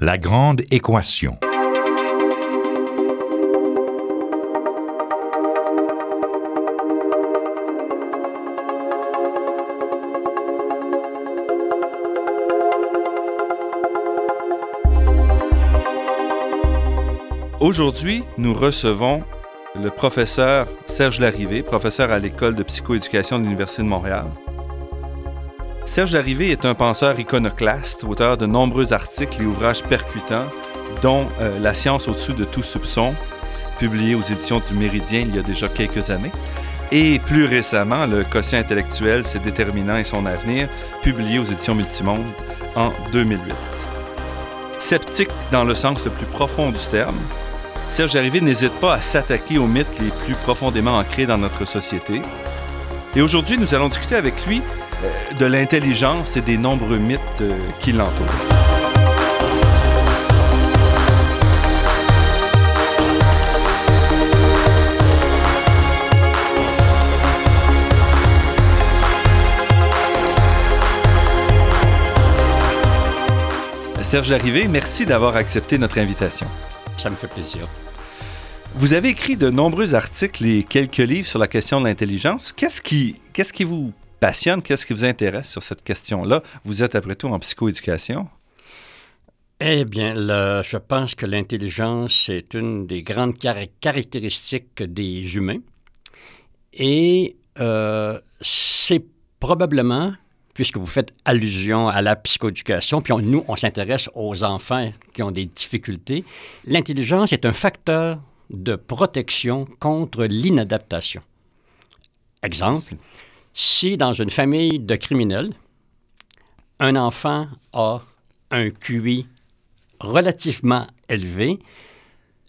La grande équation. Aujourd'hui, nous recevons le professeur Serge Larrivé, professeur à l'école de psychoéducation de l'Université de Montréal. Serge Larrivé est un penseur iconoclaste, auteur de nombreux articles et ouvrages percutants, dont euh, La science au-dessus de tout soupçon, publié aux éditions du Méridien il y a déjà quelques années, et plus récemment, Le quotient intellectuel, ses déterminants et son avenir, publié aux éditions Multimonde en 2008. Sceptique dans le sens le plus profond du terme, Serge Larrivé n'hésite pas à s'attaquer aux mythes les plus profondément ancrés dans notre société. Et aujourd'hui, nous allons discuter avec lui de l'intelligence et des nombreux mythes euh, qui l'entourent. Serge Larrivé, merci d'avoir accepté notre invitation. Ça me fait plaisir. Vous avez écrit de nombreux articles et quelques livres sur la question de l'intelligence. Qu'est-ce qui, qu'est-ce qui vous passionne? Qu'est-ce qui vous intéresse sur cette question-là? Vous êtes après tout en psychoéducation? Eh bien, je pense que l'intelligence est une des grandes caractéristiques des humains. Et euh, c'est probablement, puisque vous faites allusion à la psychoéducation, puis nous, on s'intéresse aux enfants qui ont des difficultés, l'intelligence est un facteur de protection contre l'inadaptation. Exemple, si dans une famille de criminels, un enfant a un QI relativement élevé,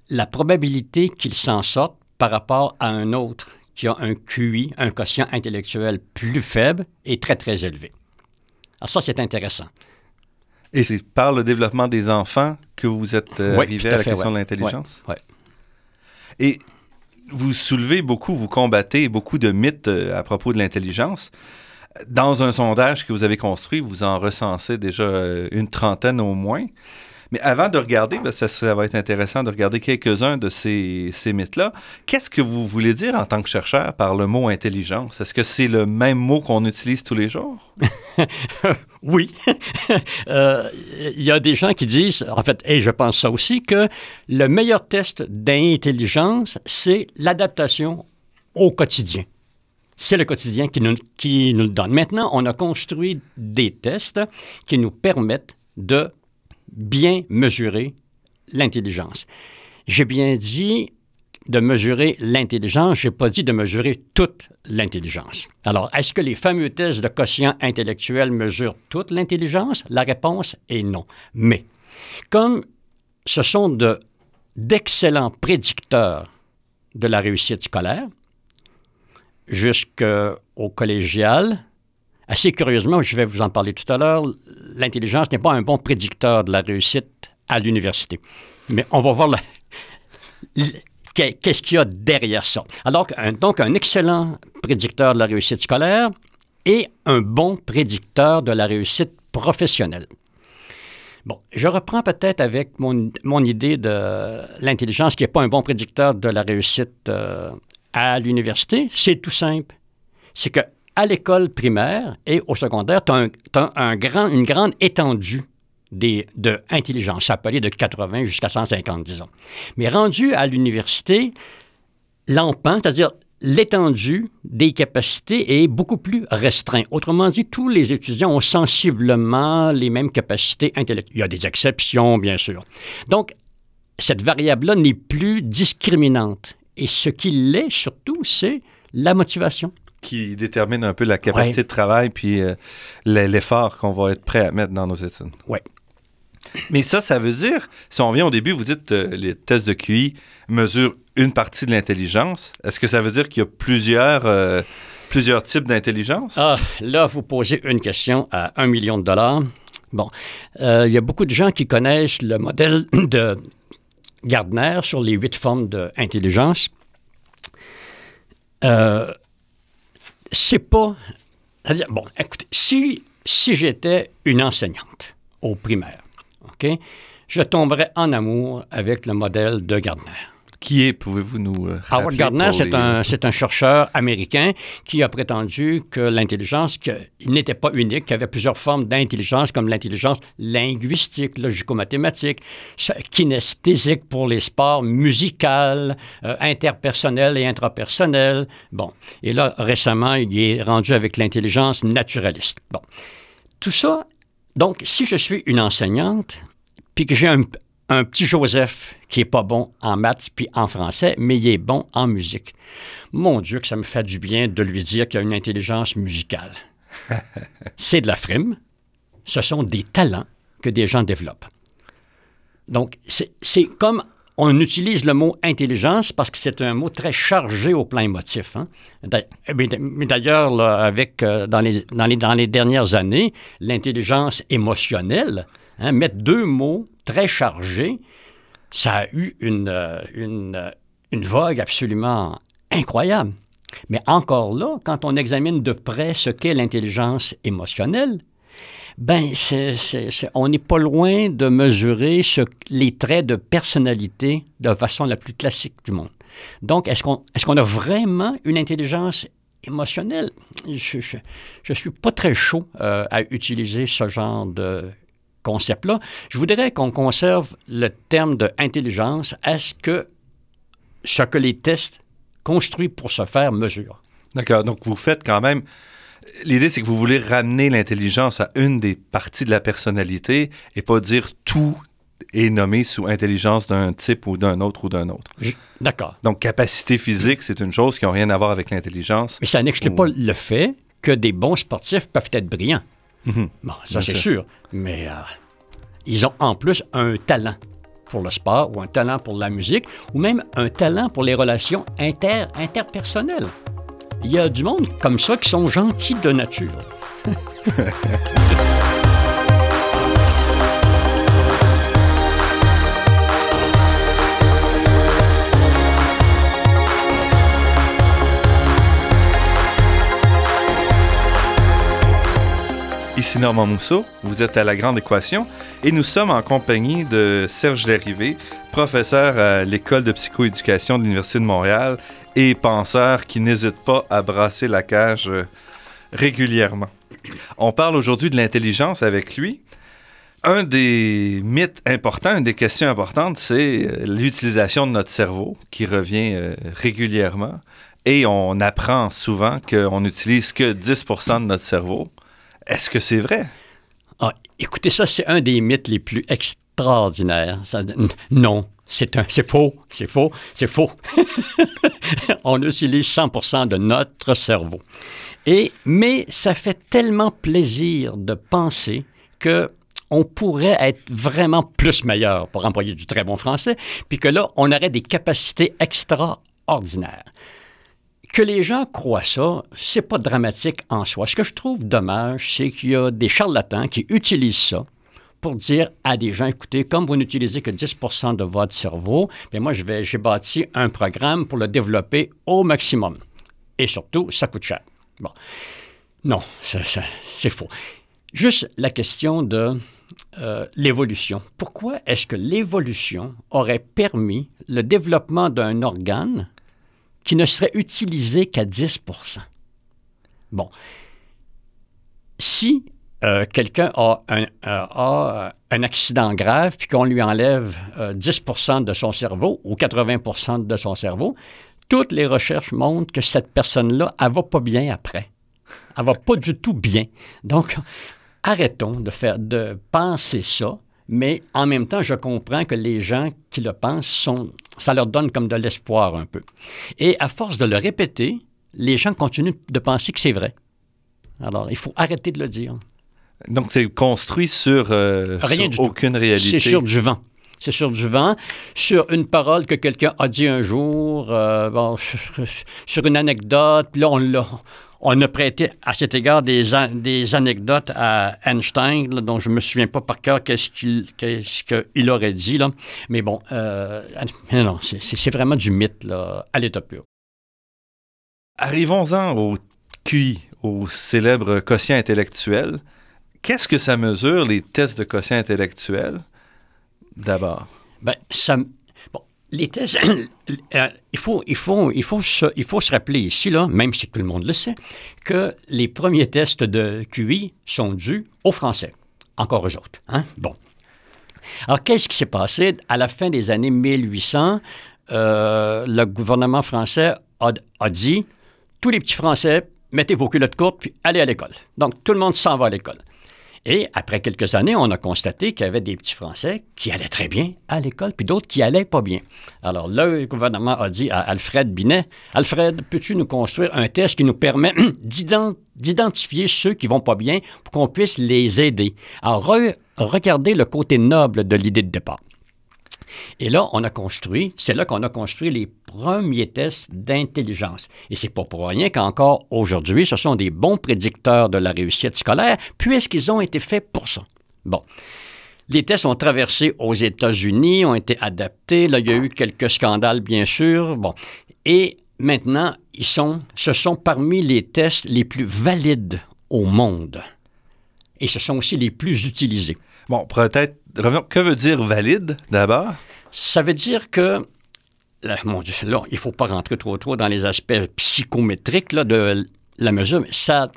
la probabilité qu'il s'en sorte par rapport à un autre qui a un QI, un quotient intellectuel plus faible, est très, très élevé. Alors ça, c'est intéressant. Et c'est par le développement des enfants que vous êtes euh, arrivé à, la question de l'intelligence? Oui. Et vous soulevez beaucoup, vous combattez beaucoup de mythes euh, à propos de l'intelligence. Dans un sondage que vous avez construit, vous en recensez déjà euh, une trentaine au moins. Mais avant de regarder, ben, ça, va être intéressant de regarder quelques-uns de ces, ces mythes-là. Qu'est-ce que vous voulez dire en tant que chercheur par le mot intelligence? Est-ce que c'est le même mot qu'on utilise tous les jours? oui. Euh, il y a des gens qui disent, en fait, et je pense ça aussi, que le meilleur test d'intelligence, c'est l'adaptation au quotidien. C'est le quotidien qui nous, qui nous le donne. Maintenant, on a construit des tests qui nous permettent de bien mesurer l'intelligence. J'ai bien dit de mesurer l'intelligence, je n'ai pas dit de mesurer toute l'intelligence. Alors, est-ce que les fameux tests de quotient intellectuel mesurent toute l'intelligence? La réponse est non. Mais, comme ce sont d'excellents prédicteurs de la réussite scolaire, jusqu'au collégial, Assez curieusement, je vais vous en parler tout à l'heure, l'intelligence n'est pas un bon prédicteur de la réussite à l'université. Mais on va voir qu'est-ce qu'il y a derrière ça. Alors, donc, un excellent prédicteur de la réussite scolaire et un bon prédicteur de la réussite professionnelle. Bon, je reprends peut-être avec mon, idée de l'intelligence qui n'est pas un bon prédicteur de la réussite euh, à l'université. C'est tout simple. C'est que à l'école primaire et au secondaire, tu as, un, grand, une grande étendue des, de intelligence. Ça peut aller de 80 jusqu'à 150, disons. Mais rendu à l'université, l'empan, c'est-à-dire l'étendue des capacités est beaucoup plus restreint. Autrement dit, tous les étudiants ont sensiblement les mêmes capacités intellectuelles. Il y a des exceptions, bien sûr. Donc, cette variable-là n'est plus discriminante. Et ce qui l'est surtout, c'est la motivation qui détermine un peu la capacité de travail puis euh, l'effort qu'on va être prêt à mettre dans nos études. Oui. Mais ça, ça veut dire, si on vient au début, vous dites euh, les tests de QI mesurent une partie de l'intelligence. Est-ce que ça veut dire qu'il y a plusieurs, euh, plusieurs types d'intelligence? Ah, là, vous posez une question à un million de dollars. Bon, il y a beaucoup de gens qui connaissent le modèle de Gardner sur les huit formes d'intelligence. Euh, c'est pas. C'est-à-dire, bon, écoutez, si, si j'étais une enseignante au primaire, OK, je tomberais en amour avec le modèle de Gardner. Qui est, pouvez-vous nous euh, Howard Gardner, pour c'est les- un, chercheur américain qui a prétendu que l'intelligence, n'était pas unique, qu'il y avait plusieurs formes d'intelligence, comme l'intelligence linguistique, logico-mathématique, kinesthésique pour les sports, musicales, euh, interpersonnel et intrapersonnel. Bon. Et là, récemment, il est rendu avec l'intelligence naturaliste. Bon. Tout ça, donc, si je suis une enseignante, puis que j'ai un, un petit Joseph qui est pas bon en maths puis en français, mais il est bon en musique. Mon Dieu, que ça me fait du bien de lui dire qu'il a une intelligence musicale. C'est de la frime. Ce sont des talents que des gens développent. Donc, c'est comme on utilise le mot intelligence parce que c'est un mot très chargé au plan émotif. hein. D'a- Mais d'ailleurs, avec, euh, dans, les, dans, les, dans les dernières années, l'intelligence émotionnelle, hein, mettre deux mots très chargés, ça a eu une, euh, euh, une vogue absolument incroyable. Mais encore là, quand on examine de près ce qu'est l'intelligence émotionnelle, ben, on n'est pas loin de mesurer ce- les traits de personnalité de façon la plus classique du monde. Donc, est-ce qu'on est qu'on a vraiment une intelligence émotionnelle? Je ne suis pas très chaud euh, à utiliser ce genre de concept-là. Je voudrais qu'on conserve le terme de intelligence à ce que ce que les tests construits pour ce faire mesurent? D'accord. Donc, vous faites quand même. L'idée, c'est que vous voulez ramener l'intelligence à une des parties de la personnalité et pas dire tout est nommé sous intelligence d'un type ou d'un autre ou d'un autre. D'accord. Donc, capacité physique, c'est une chose qui n'a rien à voir avec l'intelligence. Mais ça n'exclut pas le fait que des bons sportifs peuvent être brillants. Mhm. Bon, ça c'est sûr. sûr. Mais euh, ils ont en plus un talent pour le sport ou un talent pour la musique ou même un talent pour les relations inter interpersonnelles. Il y a du monde comme ça qui sont gentils de nature. Ici Normand Mousseau, vous êtes à La Grande Équation et nous sommes en compagnie de Serge Larivé, professeur à l'École de psychoéducation de l'Université de Montréal et penseur qui n'hésite pas à brasser la cage euh, régulièrement. On parle aujourd'hui de l'intelligence avec lui. Un des mythes importants, une des questions importantes, c'est euh, l'utilisation de notre cerveau qui revient euh, régulièrement. Et on apprend souvent qu'on n'utilise que 10% de notre cerveau. Est-ce que c'est vrai? Ah, écoutez, ça, c'est un des mythes les plus extraordinaires. Non, c'est faux, c'est faux, c'est faux. On utilise 100% de notre cerveau. Et, mais ça fait tellement plaisir de penser que on pourrait être vraiment plus meilleur, pour employer du très bon français, puis que là, on aurait des capacités extraordinaires. Que les gens croient ça, c'est pas dramatique en soi. Ce que je trouve dommage, c'est qu'il y a des charlatans qui utilisent ça pour dire à des gens, écoutez, comme vous n'utilisez que 10% de votre cerveau, bien moi, je vais- j'ai bâti un programme pour le développer au maximum. Et surtout, ça coûte cher. Bon. Non, c'est faux. Juste la question de euh, l'évolution. Pourquoi est-ce que l'évolution aurait permis le développement d'un organe qui ne serait utilisé qu'à 10% Bon. Si euh, quelqu'un a, un, euh, euh, un accident grave puis qu'on lui enlève euh, 10% de son cerveau ou 80% de son cerveau, toutes les recherches montrent que cette personne-là, elle va pas bien après. Elle va pas du tout bien. Donc, arrêtons de, faire, de penser ça, mais en même temps, je comprends que les gens qui le pensent, sont, ça leur donne comme de l'espoir un peu. Et à force de le répéter, les gens continuent de penser que c'est vrai. Alors, il faut arrêter de le dire. Donc, c'est construit sur, euh, Rien sur du tout. aucune réalité. C'est sur du vent. C'est sur du vent, sur une parole que quelqu'un a dit un jour, euh, bon, sur une anecdote, puis là, on l'a. On a prêté à cet égard des, an- des anecdotes à Einstein, là, dont je ne me souviens pas par cœur qu'est-ce qu'il qu'est-ce qu'il aurait dit. Là. Mais bon, euh, non, non, c'est- vraiment du mythe là, à l'état pur. Arrivons-en au QI, au célèbre quotient intellectuel. Qu'est-ce que ça mesure, les tests de quotient intellectuel? d'abord? Ben, ça, les tests, euh, il, faut, il, faut, il, faut se, il faut se rappeler ici, là, même si tout le monde le sait, que les premiers tests de QI sont dus aux Français, encore aux autres. Hein? Bon. Alors, qu'est-ce qui s'est passé? À la fin des années 1800, euh, le gouvernement français a, a dit tous les petits Français, mettez vos culottes courtes puis allez à l'école. Donc, tout le monde s'en va à l'école. Et après quelques années, on a constaté qu'il y avait des petits Français qui allaient très bien à l'école, puis d'autres qui allaient pas bien. Alors le gouvernement a dit à Alfred Binet, Alfred, peux-tu nous construire un test qui nous permet d'ident- d'identifier ceux qui vont pas bien pour qu'on puisse les aider? Alors re- regardez le côté noble de l'idée de départ. Et là, on a construit, c'est là qu'on a construit les premiers tests d'intelligence. Et c'est pas pour rien qu'encore aujourd'hui, ce sont des bons prédicteurs de la réussite scolaire, puisqu'ils ont été faits pour ça. Bon. Les tests ont traversé aux États-Unis, ont été adaptés. Là, il y a eu quelques scandales, bien sûr. Bon. Et maintenant, ils sont, ce sont parmi les tests les plus valides au monde. Et ce sont aussi les plus utilisés. Bon, peut-être, revenons, que veut dire valide d'abord? Ça veut dire que, là, mon Dieu, là, il ne faut pas rentrer trop trop dans les aspects psychométriques là, de la mesure, mais ça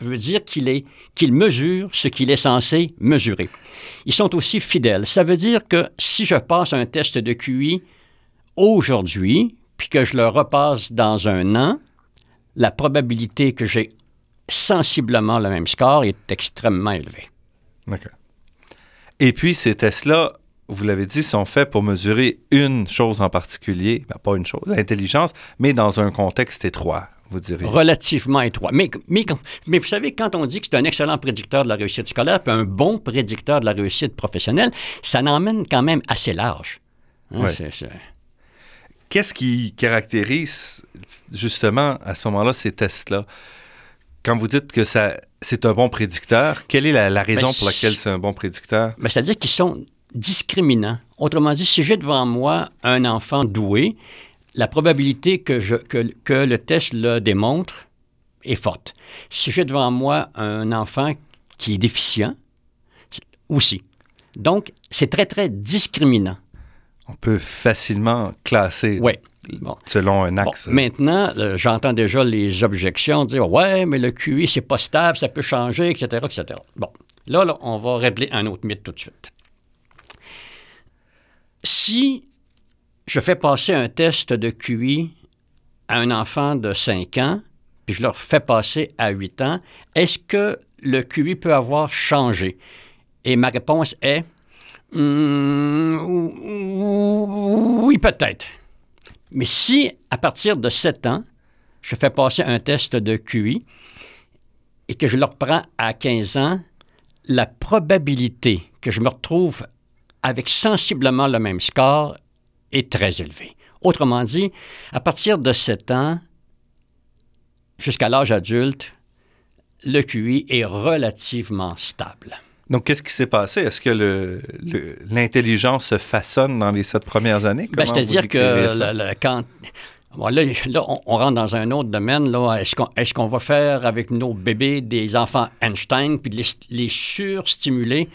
veut dire qu'il est qu'il mesure ce qu'il est censé mesurer. Ils sont aussi fidèles. Ça veut dire que si je passe un test de QI aujourd'hui, puis que je le repasse dans un an, la probabilité que j'ai sensiblement le même score est extrêmement élevée. D'accord. Et puis, ces tests-là, vous l'avez dit, sont faits pour mesurer une chose en particulier, ben, pas une chose, l'intelligence, mais dans un contexte étroit, vous direz. relativement étroit. Mais, mais, mais vous savez, quand on dit que c'est un excellent prédicteur de la réussite scolaire, puis un bon prédicteur de la réussite professionnelle, ça n'emmène quand même assez large. Hein, c'est- c'est- Qu'est-ce qui caractérise justement à ce moment-là ces tests-là? Quand vous dites que ça, c'est un bon prédicteur, quelle est la, la raison Ben, pour laquelle c'est un bon prédicteur? Ben, C'est-à-dire qu'ils sont discriminants. Autrement dit, si j'ai devant moi un enfant doué, la probabilité que, je, que, que le test le démontre est forte. Si j'ai devant moi un enfant qui est déficient, aussi. Donc, c'est très, très discriminant. On peut facilement classer Oui. Bon. selon un Bon, axe. maintenant, euh, j'entends déjà les objections dire Ouais, mais le QI, c'est pas stable, ça peut changer, etc., etc. Bon, là, là, on va régler un autre mythe tout de suite. Si je fais passer un test de QI à un enfant de 5 ans, puis je leur fais passer à 8 ans, est-ce que le QI peut avoir changé? Et ma réponse est Hmm, oui, peut-être. Mais si, à partir de 7 ans, je fais passer un test de QI et que je le reprends à 15 ans, la probabilité que je me retrouve avec sensiblement le même score est très élevée. Autrement dit, à partir de 7 ans jusqu'à l'âge adulte, le QI est relativement stable. Donc, qu'est-ce qui s'est passé? Est-ce que l'intelligence se façonne dans les sept premières années? Ben, C'est-à-dire que le- le- quand. Bon, là, là, on, on rentre dans un autre domaine. Est-ce, qu'on, qu'on va faire avec nos bébés des enfants Einstein puis les, les surstimuler?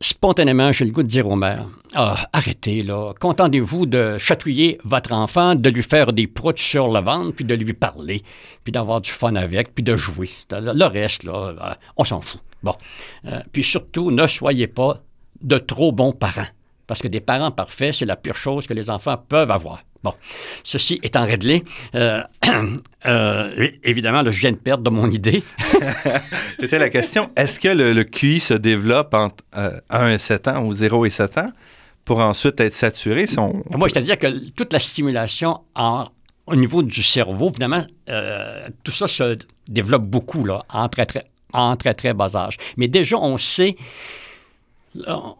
Spontanément, j'ai le goût de dire aux mères ah, arrêtez, là. Contentez-vous de chatouiller votre enfant, de lui faire des proutes sur le ventre, puis de lui parler, puis d'avoir du fun avec, puis de jouer. Le le reste, là, euh, on s'en fout. Bon. Euh, puis surtout, ne soyez pas de trop bons parents. Parce que des parents parfaits, c'est la pire chose que les enfants peuvent avoir. Bon, ceci étant réglé, euh, euh, évidemment, là, je viens de perdre de mon idée. C'était la question. Est-ce que le, le QI se développe entre euh, 1 et 7 ans ou 0 et 7 ans pour ensuite être saturé? Si on- Moi, c'est-à-dire que toute la stimulation en- au niveau du cerveau, évidemment, euh, tout ça se développe beaucoup là, en très, très, en très, très bas âge. Mais déjà, on sait,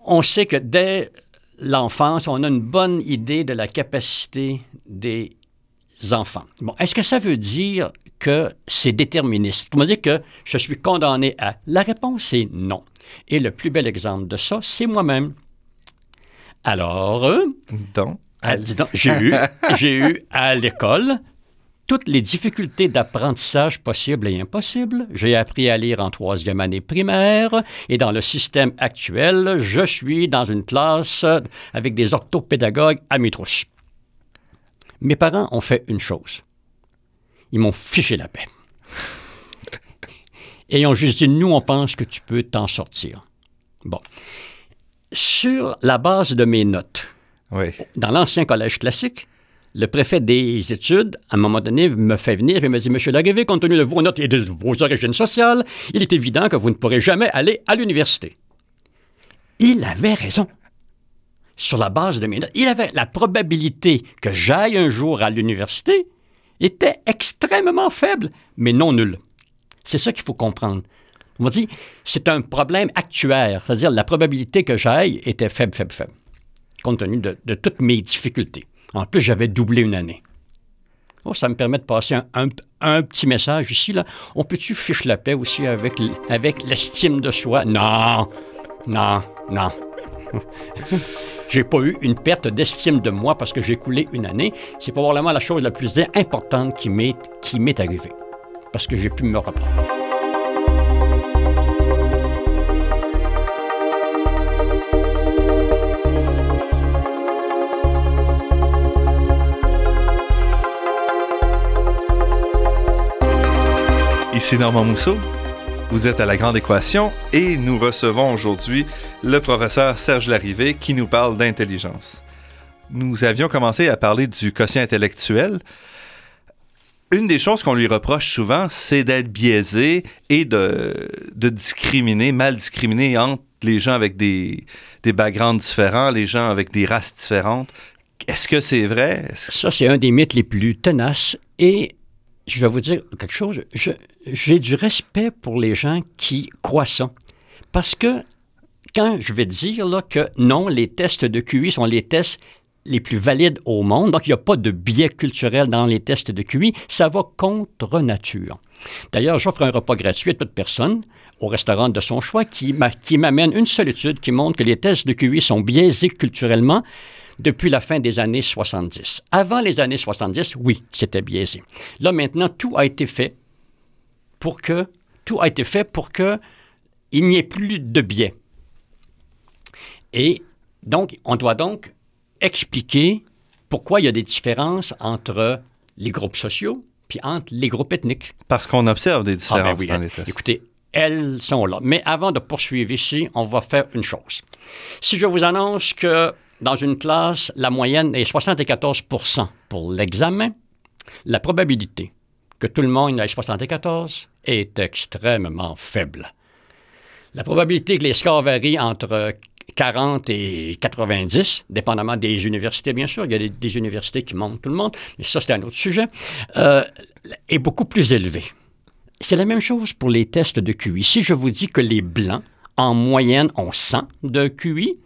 on sait que dès l'enfance, on a une bonne idée de la capacité des enfants. Bon, est-ce que ça veut dire que c'est déterministe? On dire que je suis condamné à. La réponse est non. Et le plus bel exemple de ça, c'est moi-même. Alors, donc, j'ai eu, j'ai eu à l'école toutes les difficultés d'apprentissage possibles et impossibles. J'ai appris à lire en troisième année primaire et dans le système actuel, je suis dans une classe avec des orthopédagogues à mes trousses. Mes parents ont fait une chose. Ils m'ont fiché la paix. Et ils ont juste dit, nous, on pense que tu peux t'en sortir. Bon. Sur la base de mes notes, Oui. dans l'ancien collège classique, le préfet des études, à un moment donné, me fait venir et me dit Monsieur Larivé, compte tenu de vos notes et de vos origines sociales, il est évident que vous ne pourrez jamais aller à l'université. Il avait raison. Sur la base de mes notes, il avait la probabilité que j'aille un jour à l'université était extrêmement faible, mais non nulle. C'est ça qu'il faut comprendre. On m'a dit, c'est un problème actuaire, c'est-à-dire la probabilité que j'aille était faible, faible, faible, compte tenu de toutes mes difficultés. En plus, j'avais doublé une année. Oh, ça me permet de passer un, un- petit message ici. Là. On peut-tu fiche la paix aussi avec, avec l'estime de soi? Non, non, non. j'ai pas eu une perte d'estime de moi parce que j'ai coulé une année. C'est probablement la chose la plus importante qui m'est, qui m'est arrivée. Parce que j'ai pu me reprendre. Ici Normand Mousseau. Vous êtes à La Grande Équation et nous recevons aujourd'hui le professeur Serge Larrivé qui nous parle d'intelligence. Nous avions commencé à parler du quotient intellectuel. Une des choses qu'on lui reproche souvent, c'est d'être biaisé et de, discriminer, mal discriminer entre les gens avec des, des backgrounds différents, les gens avec des races différentes. Est-ce que c'est vrai? Ça, c'est un des mythes les plus tenaces. Et je vais vous dire quelque chose. J'ai du respect pour les gens qui croient ça. Parce que quand je vais dire là, que non, les tests de QI sont les tests les plus valides au monde, donc il n'y a pas de biais culturel dans les tests de QI, ça va contre nature. D'ailleurs, j'offre un repas gratuit à toute personne au restaurant de son choix qui m'a- qui m'amène une seule étude qui montre que les tests de QI sont biaisés culturellement depuis la fin des années 70. Avant les années 70, oui, c'était biaisé. Là, maintenant, tout a été fait pour que tout a été fait pour que il n'y ait plus de biais. Et donc, on doit donc expliquer pourquoi il y a des différences entre les groupes sociaux puis entre les groupes ethniques. Parce qu'on observe des Ah, différences ben oui, dans hein. les tests. Écoutez, elles sont là. Mais avant de poursuivre ici, on va faire une chose. Si je vous annonce que dans une classe, la moyenne est 74% pour l'examen, la probabilité que tout le monde ait 74 est extrêmement faible. La probabilité que les scores varient entre 40 et 90, dépendamment des universités, bien sûr. Il y a des, universités qui montent tout le monde, mais ça, c'est un autre sujet, euh, est beaucoup plus élevée. C'est la même chose pour les tests de QI. Si je vous dis que les Blancs, en moyenne, ont 100 de QI,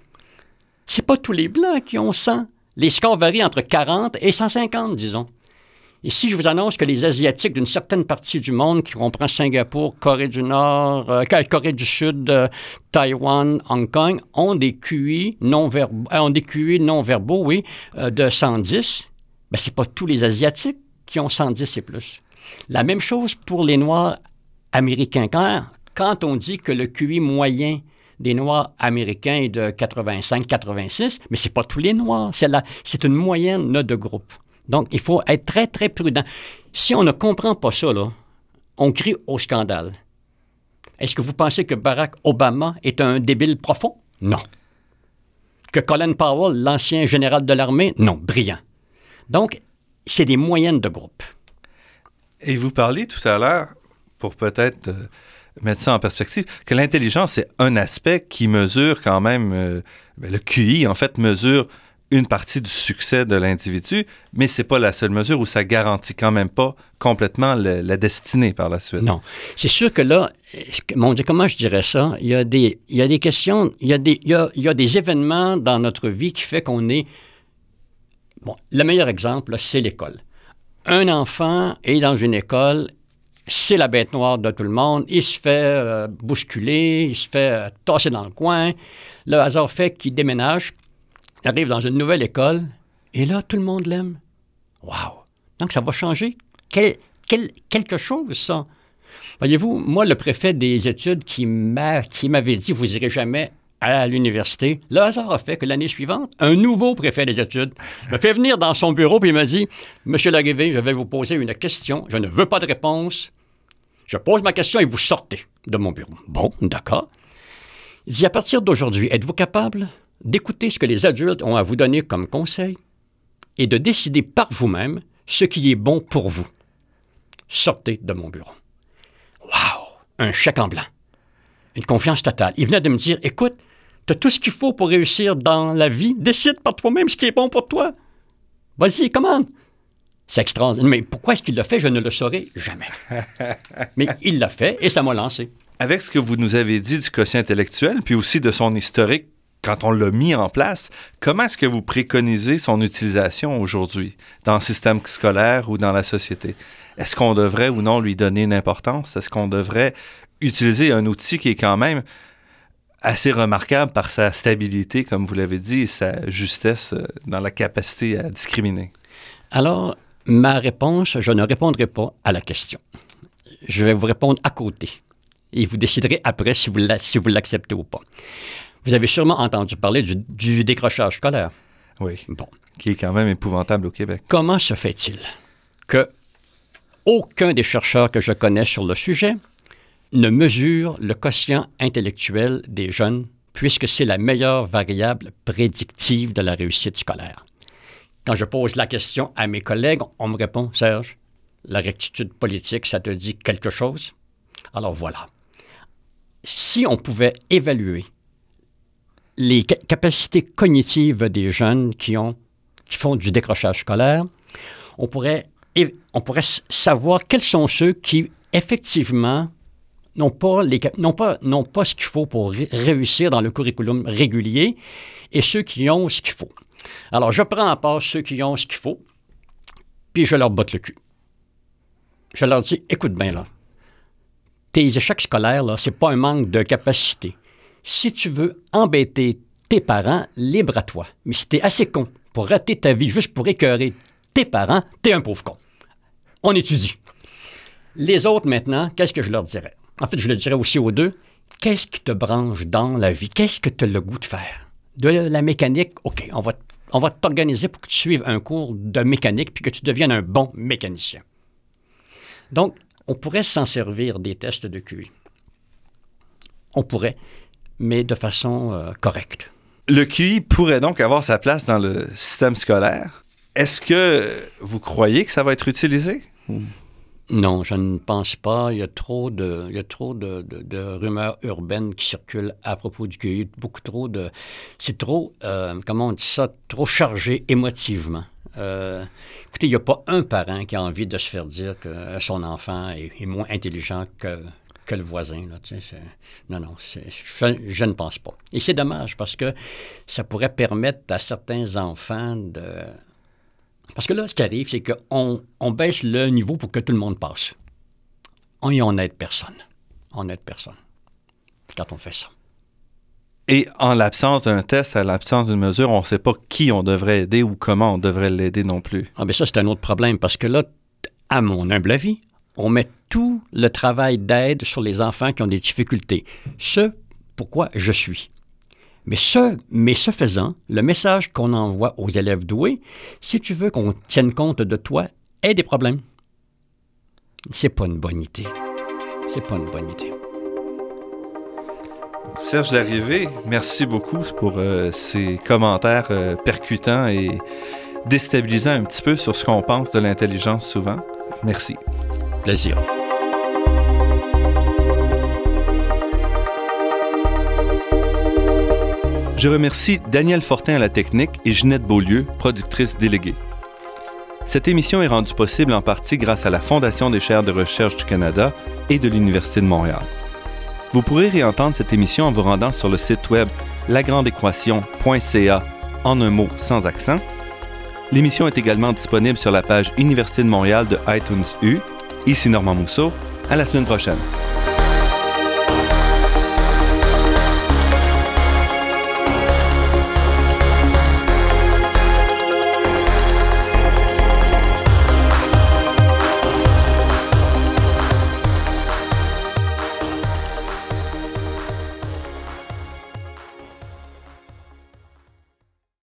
c'est pas tous les Blancs qui ont 100. Les scores varient entre 40 et 150, disons. Et si je vous annonce que les Asiatiques d'une certaine partie du monde, qui comprend Singapour, Corée du Nord, euh, Corée du Sud, euh, Taïwan, Hong Kong, ont des QI non verbaux, ont des QI non verbaux, euh, de 110, ben c'est pas tous les Asiatiques qui ont 110 et plus. La même chose pour les Noirs américains. Quand, on dit que le QI moyen des Noirs américains est de 85-86, mais c'est pas tous les Noirs, c'est une moyenne là, de groupe. Donc, il faut être très, très prudent. Si on ne comprend pas ça, là, on crie au scandale. Est-ce que vous pensez que Barack Obama est un débile profond? Non. Que Colin Powell, l'ancien général de l'armée? Non, brillant. Donc, c'est des moyennes de groupe. Et vous parliez tout à l'heure, pour peut-être euh, mettre ça en perspective, que l'intelligence, c'est un aspect qui mesure quand même, euh, ben, le QI, en fait, mesure une partie du succès de l'individu, mais c'est pas la seule mesure où ça garantit quand même pas complètement la destinée par la suite. Non. C'est sûr que là, comment je dirais ça? Il y a des, questions, il y a des, événements dans notre vie qui fait qu'on est... Bon, le meilleur exemple, c'est l'école. Un enfant est dans une école, c'est la bête noire de tout le monde, il se fait euh, bousculer, il se fait euh, tasser dans le coin. Le hasard fait qu'il déménage, il arrive dans une nouvelle école, et là, tout le monde l'aime. Wow! Donc, ça va changer quel, quel- quelque chose, ça. Voyez-vous, moi, le préfet des études qui m'a- qui m'avait dit Vous irez jamais à l'université, le hasard a fait que l'année suivante, un nouveau préfet des études me fait venir dans son bureau et m'a dit Monsieur Larrivé, je vais vous poser une question. Je ne veux pas de réponse. Je pose ma question et vous sortez de mon bureau. Bon, d'accord. Il dit À partir d'aujourd'hui, êtes-vous capable d'écouter ce que les adultes ont à vous donner comme conseil et de décider par vous-même ce qui est bon pour vous? Sortez de mon bureau. Wow! Un chèque en blanc. Une confiance totale. Il venait de me dire Écoute, tu as tout ce qu'il faut pour réussir dans la vie. Décide par toi-même ce qui est bon pour toi. Vas-y, commande. C'est extraordinaire. Mais pourquoi est-ce qu'il l'a fait? Je ne le saurai jamais. Mais il l'a fait et ça m'a lancé. Avec ce que vous nous avez dit du quotient intellectuel, puis aussi de son historique quand on l'a mis en place, comment est-ce que vous préconisez son utilisation aujourd'hui dans le système scolaire ou dans la société? Est-ce qu'on devrait ou non lui donner une importance? Est-ce qu'on devrait utiliser un outil qui est quand même assez remarquable par sa stabilité, comme vous l'avez dit, et sa justesse euh, dans la capacité à discriminer? Alors, ma réponse, je ne répondrai pas à la question. Je vais vous répondre à côté. Et vous déciderez après si vous la- si vous l'acceptez ou pas. Vous avez sûrement entendu parler du, du décrochage scolaire. Oui. Bon. Qui est quand même épouvantable au Québec. Comment se fait-il que aucun des chercheurs que je connais sur le sujet ne mesure le quotient intellectuel des jeunes, puisque c'est la meilleure variable prédictive de la réussite scolaire? Quand je pose la question à mes collègues, on me répond, Serge, la rectitude politique, ça te dit quelque chose? Alors voilà. Si on pouvait évaluer les ca- capacités cognitives des jeunes qui, ont, qui font du décrochage scolaire, on pourrait, savoir quels sont ceux qui, effectivement, n'ont pas, pas, ce qu'il faut pour ré- réussir dans le curriculum régulier et ceux qui ont ce qu'il faut. Alors, je prends à part ceux qui ont ce qu'il faut, puis je leur botte le cul. Je leur dis, écoute bien là, tes échecs scolaires, là, c'est pas un manque de capacité. Si tu veux embêter tes parents, libre à toi. Mais si t'es assez con pour rater ta vie juste pour écœurer tes parents, t'es un pauvre con. On étudie. Les autres, maintenant, qu'est-ce que je leur dirais? En fait, je le dirais aussi aux deux. Qu'est-ce qui te branche dans la vie? Qu'est-ce que tu as le goût de faire? De la mécanique, OK, on va, on va t'organiser pour que tu suives un cours de mécanique puis que tu deviennes un bon mécanicien. Donc, on pourrait s'en servir des tests de QI. On pourrait, mais de façon euh, correcte. Le QI pourrait donc avoir sa place dans le système scolaire. Est-ce que vous croyez que ça va être utilisé? Non, je ne pense pas. Il y a trop de, il y a trop de, de- de rumeurs urbaines qui circulent à propos du QI. Beaucoup trop de. C'est trop, euh, comment on dit ça, trop chargé émotivement. Euh, écoutez, il n'y a pas un parent qui a envie de se faire dire que son enfant est, est moins intelligent que, que le voisin. Là, tu sais, non, non, je, je ne pense pas. Et c'est dommage parce que ça pourrait permettre à certains enfants de, parce que là, ce qui arrive, c'est qu'on on baisse le niveau pour que tout le monde passe. On, et on n'aide personne. On n'aide personne quand on fait ça. Et en l'absence d'un test, à l'absence d'une mesure, on ne sait pas qui on devrait aider ou comment on devrait l'aider non plus. Ah, bien ça, c'est un autre problème parce que là, à mon humble avis, on met tout le travail d'aide sur les enfants qui ont des difficultés. Ce pourquoi je suis. Mais ce, mais ce faisant, le message qu'on envoie aux élèves doués, si tu veux qu'on tienne compte de toi, aie des problèmes. C'est pas une bonne idée. C'est pas une bonne idée. Serge Larrivé, merci beaucoup pour euh, ces commentaires euh, percutants et déstabilisants un petit peu sur ce qu'on pense de l'intelligence souvent. Merci. Je remercie Daniel Fortin à la technique et Ginette Beaulieu, productrice déléguée. Cette émission est rendue possible en partie grâce à la Fondation des chaires de recherche du Canada et de l'Université de Montréal. Vous pourrez réentendre cette émission en vous rendant sur le site web lagrandeéquation.ca en un mot sans accent. L'émission est également disponible sur la page Université de Montréal de iTunes U. Ici Normand Mousseau, à la semaine prochaine.